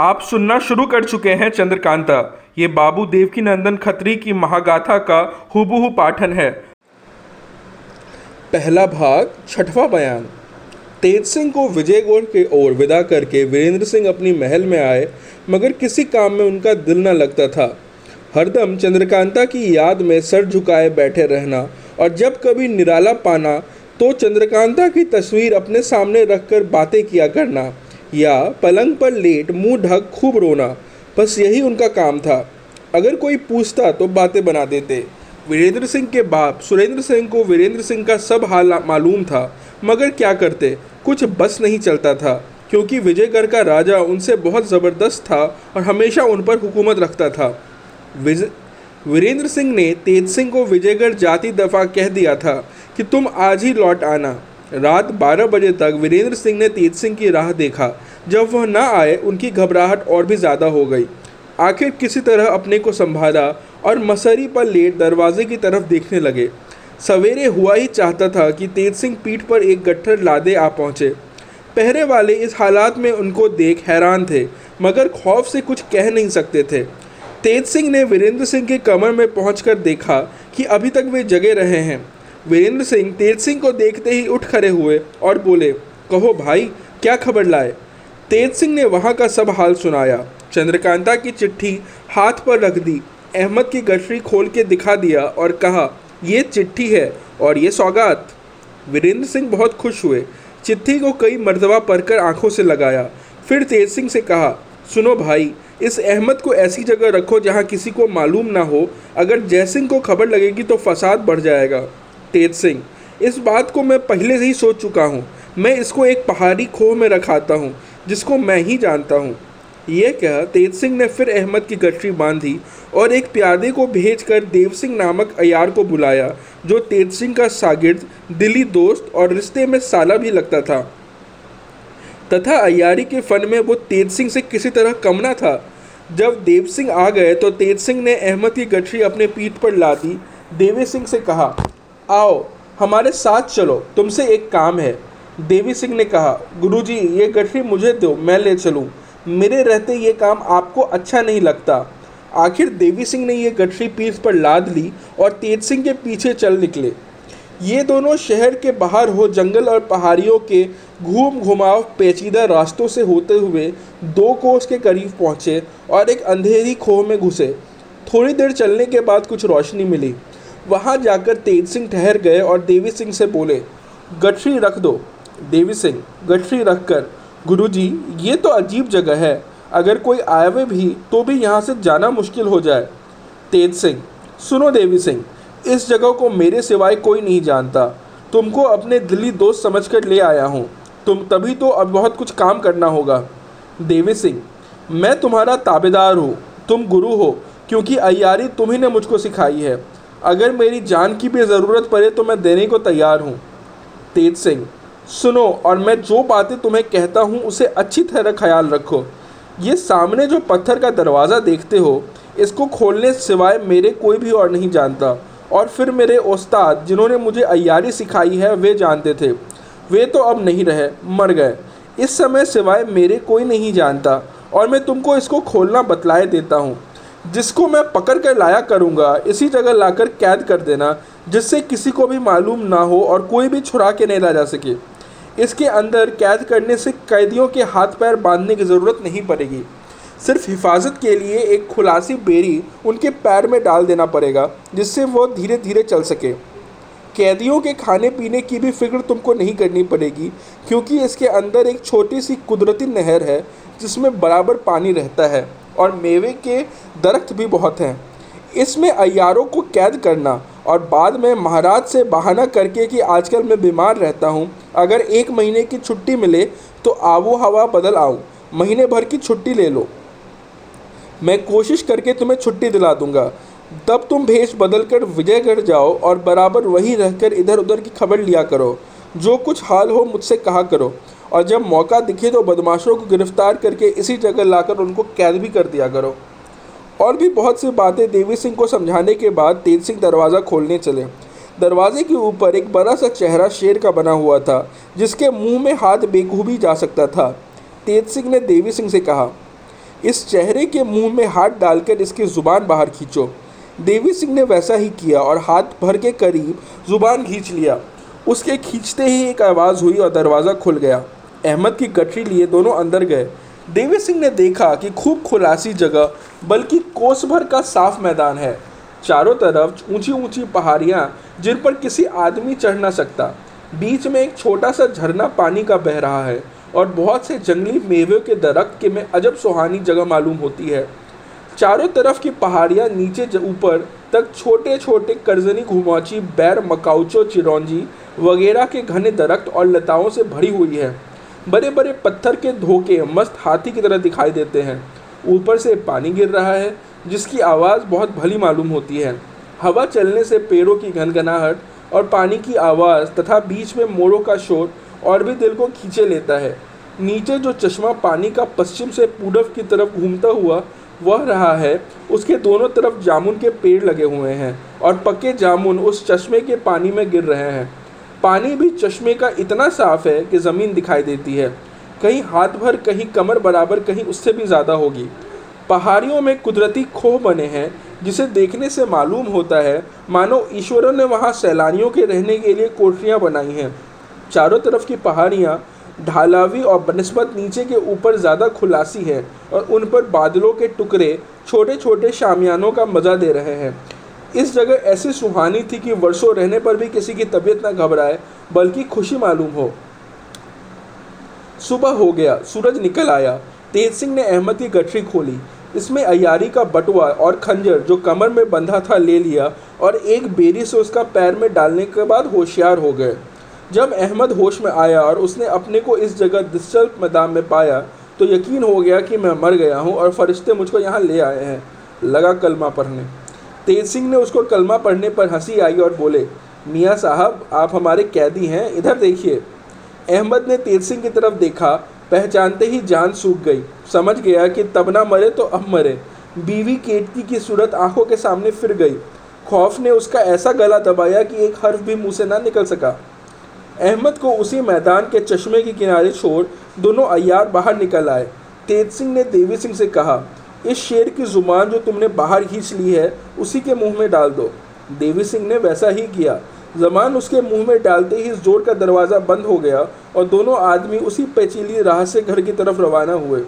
आप सुनना शुरू कर चुके हैं चंद्रकांता। ये बाबू देवकी नंदन खत्री की महागाथा का हुबहू पाठन है। पहला भाग, छठवां बयान। तेज सिंह को विजयगढ़ के ओर विदा करके वीरेंद्र सिंह अपनी महल में आए, मगर किसी काम में उनका दिल न लगता था। हरदम चंद्रकांता की याद में सर झुकाए बैठे रहना और जब कभी निराला पाना तो चंद्रकांता की तस्वीर अपने सामने रखकर बातें किया करना। या पलंग पर लेट मुँह ढक खूब रोना, बस यही उनका काम था। अगर कोई पूछता तो बातें बना देते। वीरेंद्र सिंह के बाप सुरेंद्र सिंह को वीरेंद्र सिंह का सब हाल मालूम था, मगर क्या करते? कुछ बस नहीं चलता था, क्योंकि विजयगढ़ का राजा उनसे बहुत ज़बरदस्त था और हमेशा उन पर हुकूमत रखता था। वीरेंद्र सिंह ने तेज सिंह को विजयगढ़ जाती दफ़ा कह दिया था कि तुम आज ही लौट आना। रात 12 बजे तक वीरेंद्र सिंह ने तेज सिंह की राह देखा। जब वह ना आए, उनकी घबराहट और भी ज़्यादा हो गई। आखिर किसी तरह अपने को संभाला और मसरी पर लेट दरवाजे की तरफ़ देखने लगे। सवेरे हुआ ही चाहता था कि तेज सिंह पीठ पर एक गट्ठर लादे आ पहुँचे। पहरे वाले इस हालात में उनको देख हैरान थे, मगर खौफ से कुछ कह नहीं सकते थे। तेज सिंह ने वीरेंद्र सिंह के कमर में पहुंचकर देखा कि अभी तक वे जगे रहे हैं। वीरेंद्र सिंह तेज सिंह को देखते ही उठ खड़े हुए और बोले, कहो भाई, क्या खबर लाए? तेज सिंह ने वहाँ का सब हाल सुनाया। चंद्रकांता की चिट्ठी हाथ पर रख दी, अहमद की गठरी खोल के दिखा दिया और कहा, ये चिट्ठी है और ये सौगात। वीरेंद्र सिंह बहुत खुश हुए। चिट्ठी को कई मरतबा पढ़कर आँखों से लगाया। फिर तेज सिंह से कहा, सुनो भाई, इस अहमद को ऐसी जगह रखो जहाँ किसी को मालूम ना हो। अगर जयसिंह को खबर लगेगी तो फसाद बढ़ जाएगा। तेज सिंह। इस बात को मैं पहले से ही सोच चुका हूँ। मैं इसको एक पहाड़ी खोह में रखाता हूँ, जिसको मैं ही जानता हूँ। यह कह तेज सिंह ने फिर अहमद की गठरी बांधी और एक प्यादे को भेज कर देव सिंह नामक अयार को बुलाया, जो तेज सिंह का शागिर्द दिली दोस्त और रिश्ते में साला भी लगता था। तथा अयारी के फन में वो तेज सिंह से किसी तरह कम ना था। जब देव सिंह आ गए तो तेज सिंह ने अहमद की गठरी अपने पीठ पर ला दी। देवी सिंह से कहा आओ, हमारे साथ चलो, तुमसे एक काम है। देवी सिंह ने कहा, गुरुजी, ये गठरी मुझे दो, मैं ले चलूँ। मेरे रहते ये काम आपको अच्छा नहीं लगता। आखिर देवी सिंह ने ये गठरी पीठ पर लाद ली और तेज सिंह के पीछे चल निकले। ये दोनों शहर के बाहर हो, जंगल और पहाड़ियों के घूम घुमाव पेचीदा रास्तों से होते हुए दो कोस के करीब पहुँचे और एक अंधेरी खोह में घुसे। थोड़ी देर चलने के बाद कुछ रोशनी मिली। वहाँ जाकर तेज सिंह ठहर गए और देवी सिंह से बोले, गठरी रख दो। देवी सिंह, गठरी रख कर गुरु जी ये तो अजीब जगह है। अगर कोई आए भी तो भी यहाँ से जाना मुश्किल हो जाए। तेज सिंह, सुनो देवी सिंह, इस जगह को मेरे सिवाय कोई नहीं जानता। तुमको अपने दिल्ली दोस्त समझकर ले आया हूँ। तुम तभी तो अब बहुत कुछ काम करना होगा। देवी सिंह, मैं तुम्हारा ताबेदार हूँ। तुम गुरु हो, क्योंकि अयारी तुम्ही ने मुझको सिखाई है। अगर मेरी जान की भी ज़रूरत पड़े तो मैं देने को तैयार हूँ। तेज सिंह, सुनो और मैं जो बातें तुम्हें कहता हूँ उसे अच्छी तरह ख्याल रखो। ये सामने जो पत्थर का दरवाज़ा देखते हो, इसको खोलने सिवाय मेरे कोई भी और नहीं जानता। और फिर मेरे उस्ताद, जिन्होंने मुझे अयारी सिखाई है, वे जानते थे। वे तो अब नहीं रहे, मर गए। इस समय सिवाय मेरे कोई नहीं जानता, और मैं तुमको इसको खोलना बतलाए देता हूँ। जिसको मैं पकड़ कर लाया करूँगा, इसी जगह लाकर कैद कर देना, जिससे किसी को भी मालूम ना हो और कोई भी छुरा के नहीं ला जा सके। इसके अंदर कैद करने से कैदियों के हाथ पैर बांधने की ज़रूरत नहीं पड़ेगी। सिर्फ़ हिफाजत के लिए एक खुलासी बेरी उनके पैर में डाल देना पड़ेगा, जिससे वो धीरे धीरे चल सके। कैदियों के खाने पीने की भी फ़िक्र तुमको नहीं करनी पड़ेगी, क्योंकि इसके अंदर एक छोटी सी कुदरती नहर है, जिसमें बराबर पानी रहता है। और मेवे के दरख्त भी बहुत हैं। इसमें अयारों को कैद करना और बाद में महाराज से बहाना करके कि आजकल मैं बीमार रहता हूँ, अगर एक महीने की छुट्टी मिले तो आबो हवा बदल आऊँ, महीने भर की छुट्टी ले लो। मैं कोशिश करके तुम्हें छुट्टी दिला दूँगा। तब तुम भेष बदल कर विजयगढ़ जाओ और बराबर वहीं रहकर इधर उधर की खबर लिया करो। जो कुछ हाल हो मुझसे कहा करो। और जब मौका दिखे तो बदमाशों को गिरफ़्तार करके इसी जगह लाकर उनको कैद भी कर दिया करो। और भी बहुत सी बातें देवी सिंह को समझाने के बाद तेज सिंह दरवाज़ा खोलने चले। दरवाजे के ऊपर एक बड़ा सा चेहरा शेर का बना हुआ था, जिसके मुँह में हाथ बेखूबी जा सकता था, तेज सिंह ने देवी सिंह से कहा। इस चेहरे के मुँह में हाथ डालकर इसकी ज़ुबान बाहर खींचो। देवी सिंह ने वैसा ही किया और हाथ भर के करीब ज़ुबान खींच लिया। उसके खींचते ही एक आवाज़ हुई और दरवाज़ा खुल गया। अहमद की गठरी लिए दोनों अंदर गए। देवी सिंह ने देखा कि खूब खुलासी जगह, बल्कि कोस भर का साफ़ मैदान है। चारों तरफ़ ऊँची ऊँची पहाड़ियाँ, जिन पर किसी आदमी चढ़ ना सकता। बीच में एक छोटा सा झरना पानी का बह रहा है, और बहुत से जंगली मेवे के दरख्त के में अजब सुहानी जगह मालूम होती है। चारों तरफ़ की पहाड़ियाँ नीचे ऊपर तक छोटे छोटे करजनी घुमाची, बैर मकाउचो चिरौंजी वगैरह के घने दरख्त और लताओं से भरी हुई है। बड़े बड़े पत्थर के धोखे मस्त हाथी की तरह दिखाई देते हैं। ऊपर से पानी गिर रहा है, जिसकी आवाज़ बहुत भली मालूम होती है। हवा चलने से पेड़ों की घनघनाहट और पानी की आवाज़ तथा बीच में मोरों का शोर और भी दिल को खींचे लेता है। नीचे जो चश्मा पानी का पश्चिम से पूरब की तरफ़ घूमता हुआ वह रहा है, उसके दोनों तरफ़ जामुन के पेड़ लगे हुए हैं और पके जामुन उस चश्मे के पानी में गिर रहे हैं। पानी भी चश्मे का इतना साफ़ है कि ज़मीन दिखाई देती है। कहीं हाथ भर, कहीं कमर बराबर, कहीं उससे भी ज़्यादा होगी। पहाड़ियों में कुदरती खोह बने हैं, जिसे देखने से मालूम होता है, मानो ईश्वरों ने वहाँ सैलानियों के रहने के लिए कोठरियाँ बनाई हैं। चारों तरफ़ की पहाड़ियाँ, ढालावी और बनस्बत नीचे के ऊपर ज़्यादा खुलासी है और उन पर बादलों के टुकड़े छोटे छोटे शामियानों का मज़ा दे रहे हैं। इस जगह ऐसी सुहानी थी कि वर्षों रहने पर भी किसी की तबीयत न घबराए, बल्कि खुशी मालूम हो। सुबह हो गया, सूरज निकल आया। तेज सिंह ने अहमद की गठरी खोली। इसमें अयारी का बटुआ और खंजर जो कमर में बंधा था ले लिया और एक बेरी से उसका पैर में डालने के बाद होशियार हो गए। जब अहमद होश में आया और उसने अपने को इस जगह दिलचस्प मैदान में पाया तो यकीन हो गया कि मैं मर गया हूँ और फरिश्ते मुझको यहाँ ले आए हैं, लगा कलमा पढ़ने। तेज सिंह ने उसको कलमा पढ़ने पर हँसी आई और बोले, मियाँ साहब, आप हमारे कैदी हैं, इधर देखिए। अहमद ने तेज सिंह की तरफ़ देखा, पहचानते ही जान सूख गई। समझ गया कि तब ना मरे तो अब मरे। बीवी केटकी की सूरत आँखों के सामने फिर गई। खौफ ने उसका ऐसा गला दबाया कि एक हर्फ भी मुँह से ना निकल सका। अहमद को उसी मैदान के चश्मे के किनारे छोड़ दोनों अयार बाहर निकल आए। तेज सिंह ने देवी सिंह से कहा इस शेर की ज़ुबान जो तुमने बाहर खींच ली है, उसी के मुँह में डाल दो। देवी सिंह ने वैसा ही किया। जमान उसके मुँह में डालते ही ज़ोर का दरवाज़ा बंद हो गया और दोनों आदमी उसी पेचीली राह से घर की तरफ़ रवाना हुए।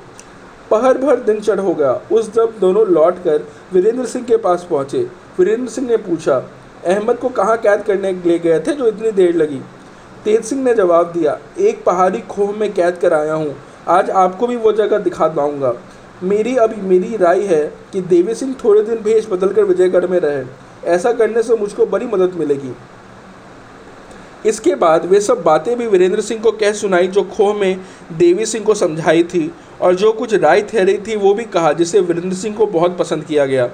पहर भर दिन चढ़ हो गया। उस जब दोनों लौट कर वीरेंद्र सिंह के पास पहुँचे, वीरेंद्र सिंह ने पूछा, अहमद को कहाँ कैद करने ले गए थे जो इतनी देर लगी? तेज सिंह ने जवाब दिया, एक पहाड़ी खोह में कैद कर आया हूँ। आज आपको भी वो जगह दिखा पाऊँगा। मेरी अभी मेरी राय है कि देवी सिंह थोड़े दिन भेष बदलकर विजयगढ़ में रहे। ऐसा करने से मुझको बड़ी मदद मिलेगी। इसके बाद वे सब बातें भी वीरेंद्र सिंह को कह सुनाई जो खोह में देवी सिंह को समझाई थी और जो कुछ राय ठहरी थी वो भी कहा, जिसे वीरेंद्र सिंह को बहुत पसंद किया गया।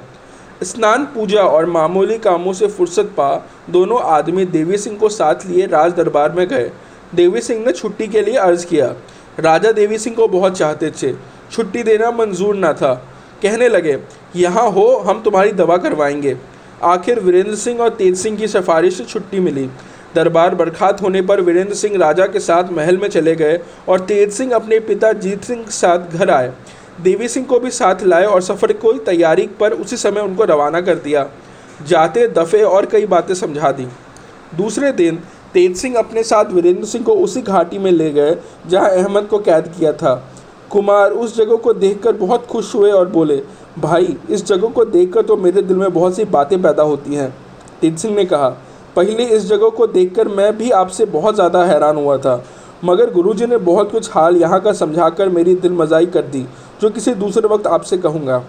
स्नान, पूजा और मामूली कामों से फुर्सत पा दोनों आदमी देवी सिंह को साथ लिए राज दरबार में गए। देवी सिंह ने छुट्टी के लिए अर्ज़ किया। राजा देवी सिंह को बहुत चाहते थे। छुट्टी देना मंजूर ना था। कहने लगे, यहाँ हो, हम तुम्हारी दवा करवाएँगे। आखिर वीरेंद्र सिंह और तेज सिंह की सिफारिश से छुट्टी मिली। दरबार बर्खात होने पर वीरेंद्र सिंह राजा के साथ महल में चले गए और तेज सिंह अपने पिता जीत सिंह के साथ घर आए। देवी सिंह को भी साथ लाए और सफ़र को तैयारी पर उसी समय उनको रवाना कर दिया। जाते, दफ़े और कई बातें समझा दी। दूसरे दिन, तेज सिंह अपने साथ वीरेंद्र सिंह को उसी घाटी में ले गए, जहाँ अहमद को कैद किया था। कुमार उस जगह को देखकर बहुत खुश हुए और बोले, भाई, इस जगह को देखकर तो मेरे दिल में बहुत सी बातें पैदा होती हैं। सिंह ने कहा, पहले इस जगह को देखकर मैं भी आपसे बहुत ज़्यादा हैरान हुआ था, मगर गुरुजी ने बहुत कुछ हाल यहाँ का समझाकर मेरी दिल मजाई कर दी, जो किसी दूसरे वक्त आपसे कहूँगा।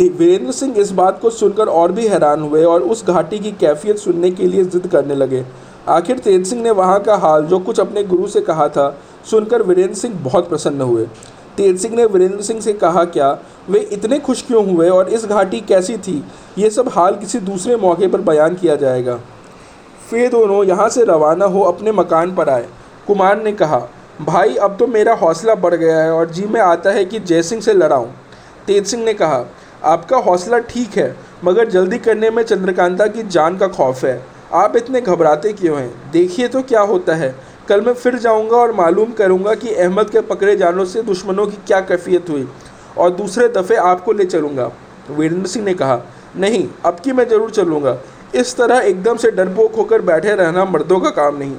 वीरेंद्र सिंह इस बात को सुनकर और भी हैरान हुए और उस घाटी की कैफियत सुनने के लिए ज़िद करने लगे। आखिर तेज सिंह ने वहाँ का हाल, जो कुछ अपने गुरु से कहा था सुनकर वीरेंद्र सिंह बहुत प्रसन्न हुए। तेज सिंह ने वीरेंद्र सिंह से कहा, क्या वे इतने खुश क्यों हुए और इस घाटी कैसी थी? ये सब हाल किसी दूसरे मौके पर बयान किया जाएगा। फिर दोनों यहाँ से रवाना हो अपने मकान पर आए। कुमार ने कहा, भाई, अब तो मेरा हौसला बढ़ गया है और जी में आता है कि जय सिंह से लड़ाऊँ। तेज सिंह ने कहा, आपका हौसला ठीक है, मगर जल्दी करने में चंद्रकांता की जान का खौफ है। आप इतने घबराते क्यों हैं? देखिए तो क्या होता है। कल मैं फिर जाऊँगा और मालूम करूँगा कि अहमद के पकड़े जाने से दुश्मनों की क्या कैफियत हुई और दूसरे दफ़े आपको ले चलूँगा। वीरेंद्र सिंह ने कहा, नहीं, अब की मैं ज़रूर चलूँगा। इस तरह एकदम से डरपोक होकर बैठे रहना मर्दों का काम नहीं।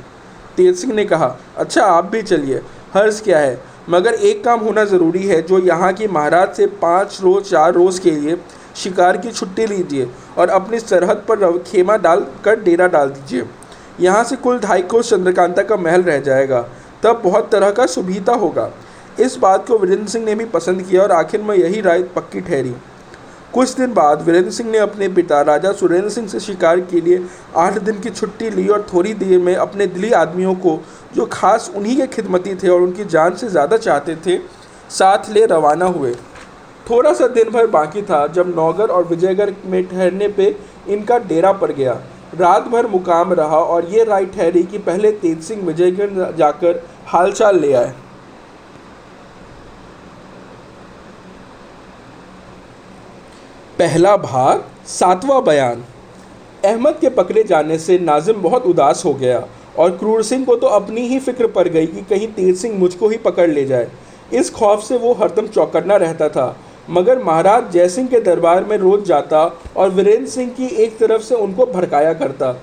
तेज सिंह ने कहा अच्छा आप भी चलिए, हर्ज क्या है? मगर एक काम होना ज़रूरी है, जो यहाँ की महाराज से पाँच रोज़, चार रोज़ के लिए शिकार की छुट्टी लीजिए और अपनी सरहद पर खेमा डाल कर डेरा डाल दीजिए। यहाँ से कुल ढाई कोस चंद्रकांता का महल रह जाएगा, तब बहुत तरह का सुविधा होगा। इस बात को वीरेंद्र सिंह ने भी पसंद किया और आखिर में यही राय पक्की ठहरी। कुछ दिन बाद वीरेंद्र सिंह ने अपने पिता राजा सुरेंद्र सिंह से शिकार के लिए आठ दिन की छुट्टी ली और थोड़ी देर में अपने दिली आदमियों को, जो खास उन्हीं के खिदमती थे और उनकी जान से ज़्यादा चाहते थे, साथ ले रवाना हुए। थोड़ा सा दिन भर बाकी था जब नौगर और विजयगढ़ में ठहरने पे इनका डेरा पड़ गया। रात भर मुकाम रहा और ये राय ठहरी कि पहले तेज सिंह विजयगढ़ जाकर हालचाल ले आए। पहला भाग, सातवां बयान। अहमद के पकड़े जाने से नाजिम बहुत उदास हो गया और क्रूर सिंह को तो अपनी ही फ़िक्र पड़ गई कि कहीं तेज सिंह मुझको ही पकड़ ले जाए। इस खौफ से वो हरदम चौकन्ना रहता था। मगर महाराज जयसिंह के दरबार में रोज जाता और वीरेंद्र सिंह की एक तरफ़ से उनको भड़काया करता।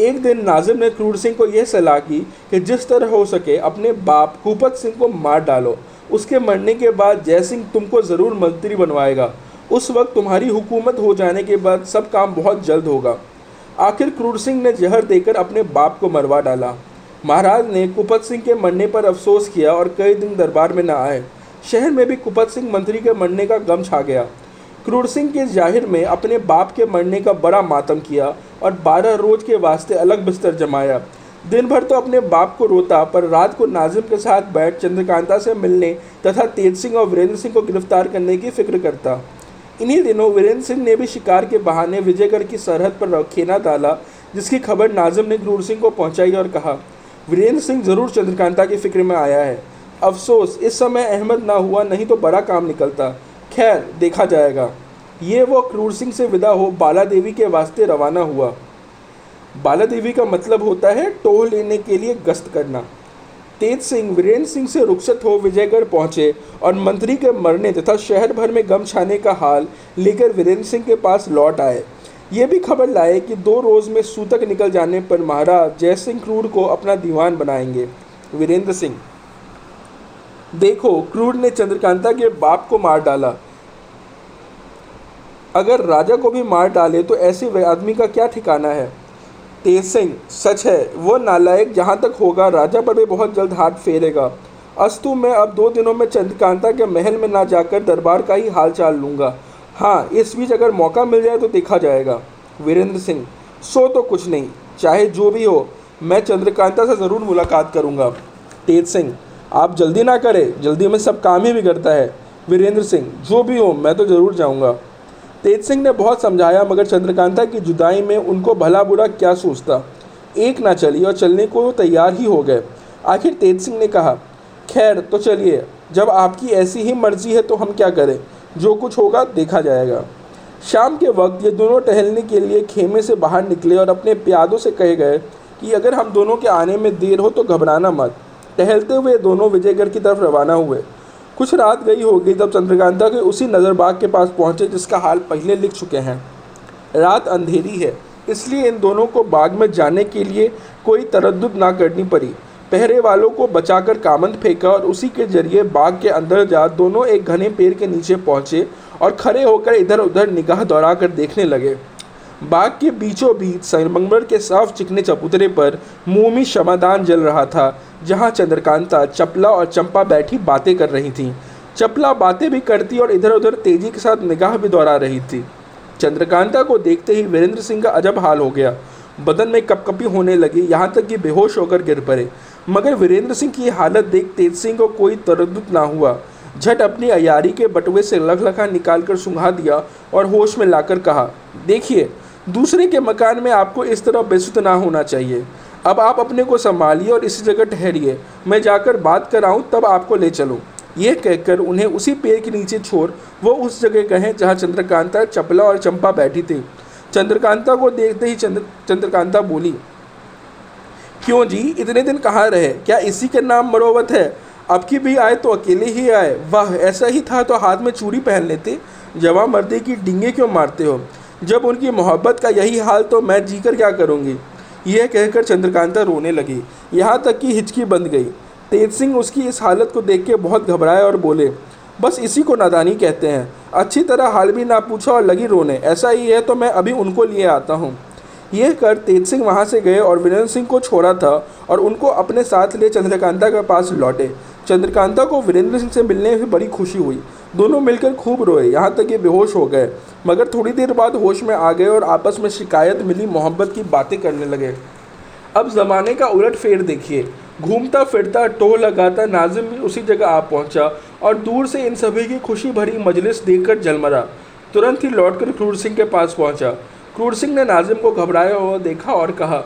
एक दिन नाजिम ने क्रूर सिंह को यह सलाह की कि जिस तरह हो सके अपने बाप कुपत सिंह को मार डालो। उसके मरने के बाद जयसिंह तुमको ज़रूर मंत्री बनवाएगा। उस वक्त तुम्हारी हुकूमत हो जाने के बाद सब काम बहुत जल्द होगा। आखिर क्रूर सिंह ने जहर देकर अपने बाप को मरवा डाला। महाराज ने कुपत सिंह के मरने पर अफसोस किया और कई दिन दरबार में न आए। शहर में भी कुपत सिंह मंत्री के मरने का गम छा गया। क्रूर सिंह के ज़ाहिर में अपने बाप के मरने का बड़ा मातम किया और बारह रोज के वास्ते अलग बिस्तर जमाया। दिन भर तो अपने बाप को रोता, पर रात को नाजिम के साथ बैठ चंद्रकांता से मिलने तथा तेज सिंह और वीरेंद्र सिंह को गिरफ़्तार करने की फ़िक्र करता। इन्हीं दिनों वीरेंद्र सिंह ने भी शिकार के बहाने विजयगढ़ की सरहद पर खेना डाला, जिसकी खबर नाजिम ने क्रूर सिंह को पहुंचाई और कहा। वीरेंद्र सिंह ज़रूर चंद्रकांता की फ़िक्र में आया है। अफसोस, इस समय अहमद ना हुआ, नहीं तो बड़ा काम निकलता। खैर, देखा जाएगा। ये वो क्रूर सिंह से विदा हो बाला देवी के वास्ते रवाना हुआ। बाला देवी का मतलब होता है टोह लेने के लिए गश्त करना। तेज सिंह, वीरेंद्र सिंह से रुखसत हो विजयगढ़ पहुँचे और मंत्री के मरने तथा शहर भर में गम छाने का हाल लेकर वीरेंद्र सिंह के पास लौट आए। ये भी खबर लाए कि दो रोज़ में सूतक निकल जाने पर महाराज जय सिंह क्रूर को अपना दीवान बनाएँगे। वीरेंद्र सिंह देखो, क्रूर ने चंद्रकांता के बाप को मार डाला। अगर राजा को भी मार डाले तो ऐसे आदमी का क्या ठिकाना है? तेज सिंह, सच है, वो नालायक जहाँ तक होगा, राजा पर भी बहुत जल्द हाथ फेरेगा। अस्तु, मैं अब दो दिनों में चंद्रकांता के महल में ना जाकर दरबार का ही हाल चाल लूँगा। हाँ इस बीच अगर मौका मिल जाए तो देखा जाएगा। वीरेंद्र सिंह, सो तो कुछ नहीं, चाहे जो भी हो, मैं चंद्रकांता से ज़रूर मुलाकात करूँगा। तेज सिंह आप जल्दी ना करें। जल्दी में सब काम ही बिगड़ता है। वीरेंद्र सिंह, जो भी हो, मैं तो ज़रूर जाऊँगा। तेज सिंह ने बहुत समझाया, मगर चंद्रकांता की जुदाई में उनको भला बुरा क्या सोचता। एक ना चली और चलने को तैयार ही हो गए। आखिर तेज सिंह ने कहा, खैर तो चलिए। जब आपकी ऐसी ही मर्ज़ी है तो हम क्या करें? जो कुछ होगा, देखा जाएगा। शाम के वक्त ये दोनों टहलने के लिए खेमे से बाहर निकले और अपने प्यादों से कहे गए कि अगर हम दोनों के आने में देर हो तो घबराना मत। टहलते हुए दोनों विजयगढ़ की तरफ़ रवाना हुए। कुछ रात गई होगी तब चंद्रकांता के उसी नज़रबाग के पास पहुँचे जिसका हाल पहले लिख चुके हैं। रात अंधेरी है, इसलिए इन दोनों को बाग में जाने के लिए कोई तरद्दुद ना करनी पड़ी। पहरे वालों को बचाकर कामंद फेंका और उसी के ज़रिए बाग के अंदर जा दोनों एक घने पेड़ के नीचे पहुँचे और खड़े होकर इधर उधर निगाह दौड़ा कर देखने लगे। बाग के बीचों बीच संगमरमर के साफ़ चिकने चबूतरे पर मोमी क्षमादान जल रहा था, जहाँ चंद्रकांता, चपला और चंपा बैठी बातें कर रही थीं। चपला बातें भी करती और इधर उधर तेज़ी के साथ निगाह भी दोहरा रही थी। चंद्रकांता को देखते ही वीरेंद्र सिंह का अजब हाल हो गया। बदन में कपकपी होने लगी, यहाँ तक कि बेहोश होकर गिर पड़े। मगर वीरेंद्र सिंह की हालत देख तेज सिंह को कोई तरद ना हुआ। झट अपनी अयारी के बटुए से लख लखा निकाल कर सुंघा दिया और होश में लाकर कहा, देखिए दूसरे के मकान में आपको इस तरह बेसुत ना होना चाहिए। अब आप अपने को संभालिए और इसी जगह ठहरिए। मैं जाकर बात कराऊं, तब आपको ले चलूँ। यह कहकर उन्हें उसी पेड़ के नीचे छोड़, वो उस जगह कहें जहाँ चंद्रकांता, चपला और चंपा बैठी थी। चंद्रकांता को देखते ही चंद्र, चंद्रकांता बोली, क्यों जी, इतने दिन कहाँ रहे? क्या इसी के नाम मरोवत है? अब की भी आए तो अकेले ही आए। वाह, ऐसा ही था तो हाथ में चूड़ी पहन लेते? जवा मर्दे की डिंगे क्यों मारते हो? जब उनकी मोहब्बत का यही हाल तो मैं जीकर क्या करूँगी? यह कहकर चंद्रकांता रोने लगी। यहाँ तक कि हिचकी बंद गई। तेज सिंह उसकी इस हालत को देख के बहुत घबराए और बोले, बस इसी को नादानी कहते हैं। अच्छी तरह हाल भी ना पूछा और लगी रोने। ऐसा ही है तो मैं अभी उनको लिए आता हूँ। यह कर तेज सिंह वहाँ से गए और वीरेंद्र सिंह को छोड़ा था और उनको अपने साथ ले चंद्रकांता के पास लौटे। चंद्रकांता को वीरेंद्र सिंह से मिलने में बड़ी खुशी हुई। दोनों मिलकर खूब रोए, यहाँ तक कि बेहोश हो गए। मगर थोड़ी देर बाद होश में आ गए और आपस में शिकायत मिली, मोहब्बत की बातें करने लगे। अब ज़माने का उलट फेर देखिए। घूमता फिरता, टोह लगाता, नाजिम भी उसी जगह आ पहुँचा और दूर से इन सभी की खुशी भरी मजलिस देखकर जलमरा। तुरंत ही लौटकर क्रूर सिंह के पास पहुँचा। क्रूर सिंह ने नाजिम को घबराया हुआ देखा और कहा,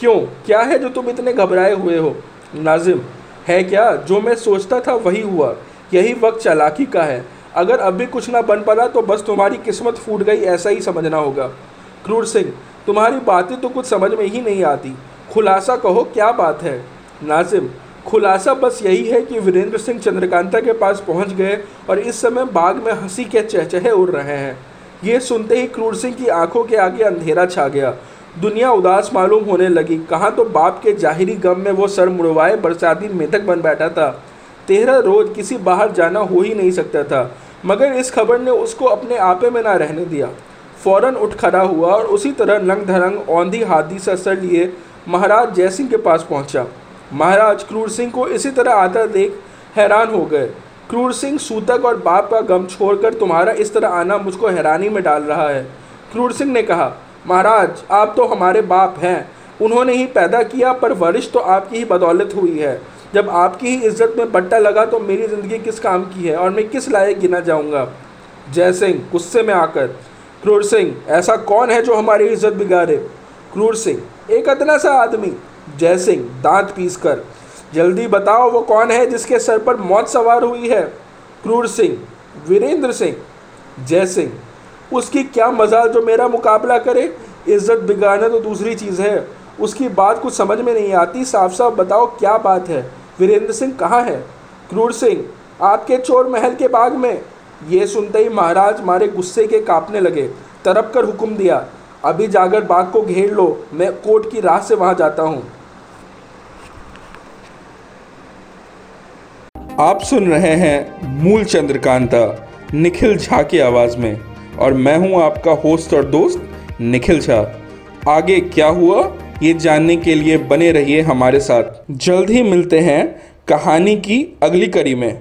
क्यों? क्या है जो तुम इतने घबराए हुए हो? नाजिम है क्या? जो मैं सोचता था वही हुआ। यही वक्त चालाकी का है। अगर अभी कुछ ना बन पड़ा तो बस तुम्हारी किस्मत फूट गई, ऐसा ही समझना होगा। क्रूर सिंह, तुम्हारी बातें तो कुछ समझ में ही नहीं आती। खुलासा कहो, क्या बात है? नाजिम, खुलासा बस यही है कि वीरेंद्र सिंह चंद्रकांता के पास पहुँच गए और इस समय बाग में हँसी के चहचहे उड़ रहे हैं। ये सुनते ही क्रूर सिंह की आँखों के आगे अंधेरा छा गया। दुनिया उदास मालूम होने लगी। कहाँ तो बाप के जाहिरी गम में वो सर मुड़वाए, बरसाती मेथक बन बैठा था। तेरह रोज किसी बाहर जाना हो ही नहीं सकता था, मगर इस खबर ने उसको अपने आपे में ना रहने दिया। फ़ौरन उठ खड़ा हुआ और उसी तरह नंग धरंग औंधी हाथी सा सर लिए महाराज जयसिंह के पास पहुँचा। महाराज क्रूर सिंह को इसी तरह आता देख हैरान हो गए। क्रूर सिंह सूतक और बाप का गम छोड़कर तुम्हारा इस तरह आना मुझको हैरानी में डाल रहा है। क्रूर सिंह ने कहा महाराज, आप तो हमारे बाप हैं। उन्होंने ही पैदा किया, पर वरिष्ठ तो आपकी ही बदौलत हुई है। जब आपकी ही इज़्ज़त में बट्टा लगा तो मेरी ज़िंदगी किस काम की है और मैं किस लायक गिना जाऊँगा? जय सिंह, गुस्से में आकर। क्रूर सिंह, ऐसा कौन है जो हमारी इज़्ज़त बिगाड़े? क्रूर सिंह, एक अदना सा आदमी। जय सिंह, दांत पीस कर। जल्दी बताओ, वो कौन है जिसके सर पर मौत सवार हुई है? क्रूर सिंह, वीरेंद्र सिंह। जय सिंह उसकी क्या मजाल जो मेरा मुकाबला करे? इज़्ज़त बिगाड़ना तो दूसरी चीज़ है। उसकी बात कुछ समझ में नहीं आती। साफ़ साफ़ बताओ क्या बात है? वीरेंद्र सिंह कहाँ है? क्रूर सिंह, आपके चोर महल के बाग में। ये सुनते ही महाराज मारे गुस्से के कांपने लगे। तरप कर हुक्म दिया। अभी जाकर बाग को घेर लो। मैं कोर्ट की राह से वहाँ जाता हूँ। आप सुन रहे हैं मूल चंद्रकांता निखिल झा की आवाज़ में। और मैं हूँ आपका होस्ट और दोस्त निखिल झा। आगे क्या हुआ, ये जानने के लिए बने रहिए हमारे साथ। जल्द ही मिलते हैं कहानी की अगली कड़ी में।